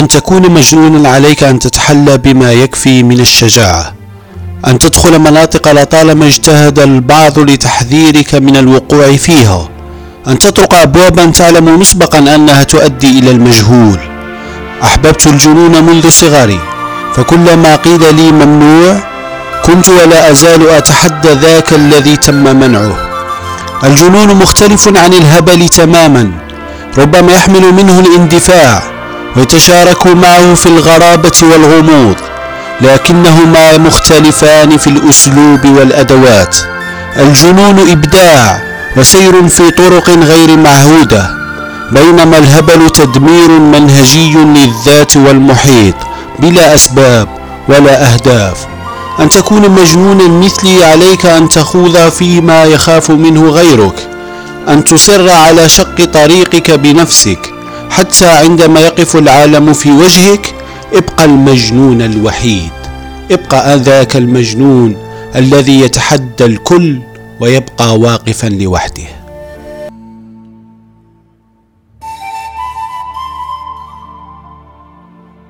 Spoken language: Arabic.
أن تكون مجنونا عليك أن تتحلى بما يكفي من الشجاعة. أن تدخل مناطق لطالما اجتهد البعض لتحذيرك من الوقوع فيها. أن تطرق أبوابا تعلم مسبقا أنها تؤدي إلى المجهول. أحببت الجنون منذ صغري فكلما قيل لي ممنوع كنت ولا أزال أتحدى ذاك الذي تم منعه. الجنون مختلف عن الهبل تماما ربما يحمل منه الاندفاع. ويتشارك معه في الغرابة والغموض لكنهما مختلفان في الأسلوب والأدوات. الجنون إبداع وسير في طرق غير معهودة بينما الهبل تدمير منهجي للذات والمحيط بلا أسباب ولا أهداف. أن تكون مجنونا مثلي عليك أن تخوض فيما يخاف منه غيرك أن تصر على شق طريقك بنفسك حتى عندما يقف العالم في وجهك ابقى المجنون الوحيد. ابقى ذاك المجنون الذي يتحدى الكل ويبقى واقفا لوحده.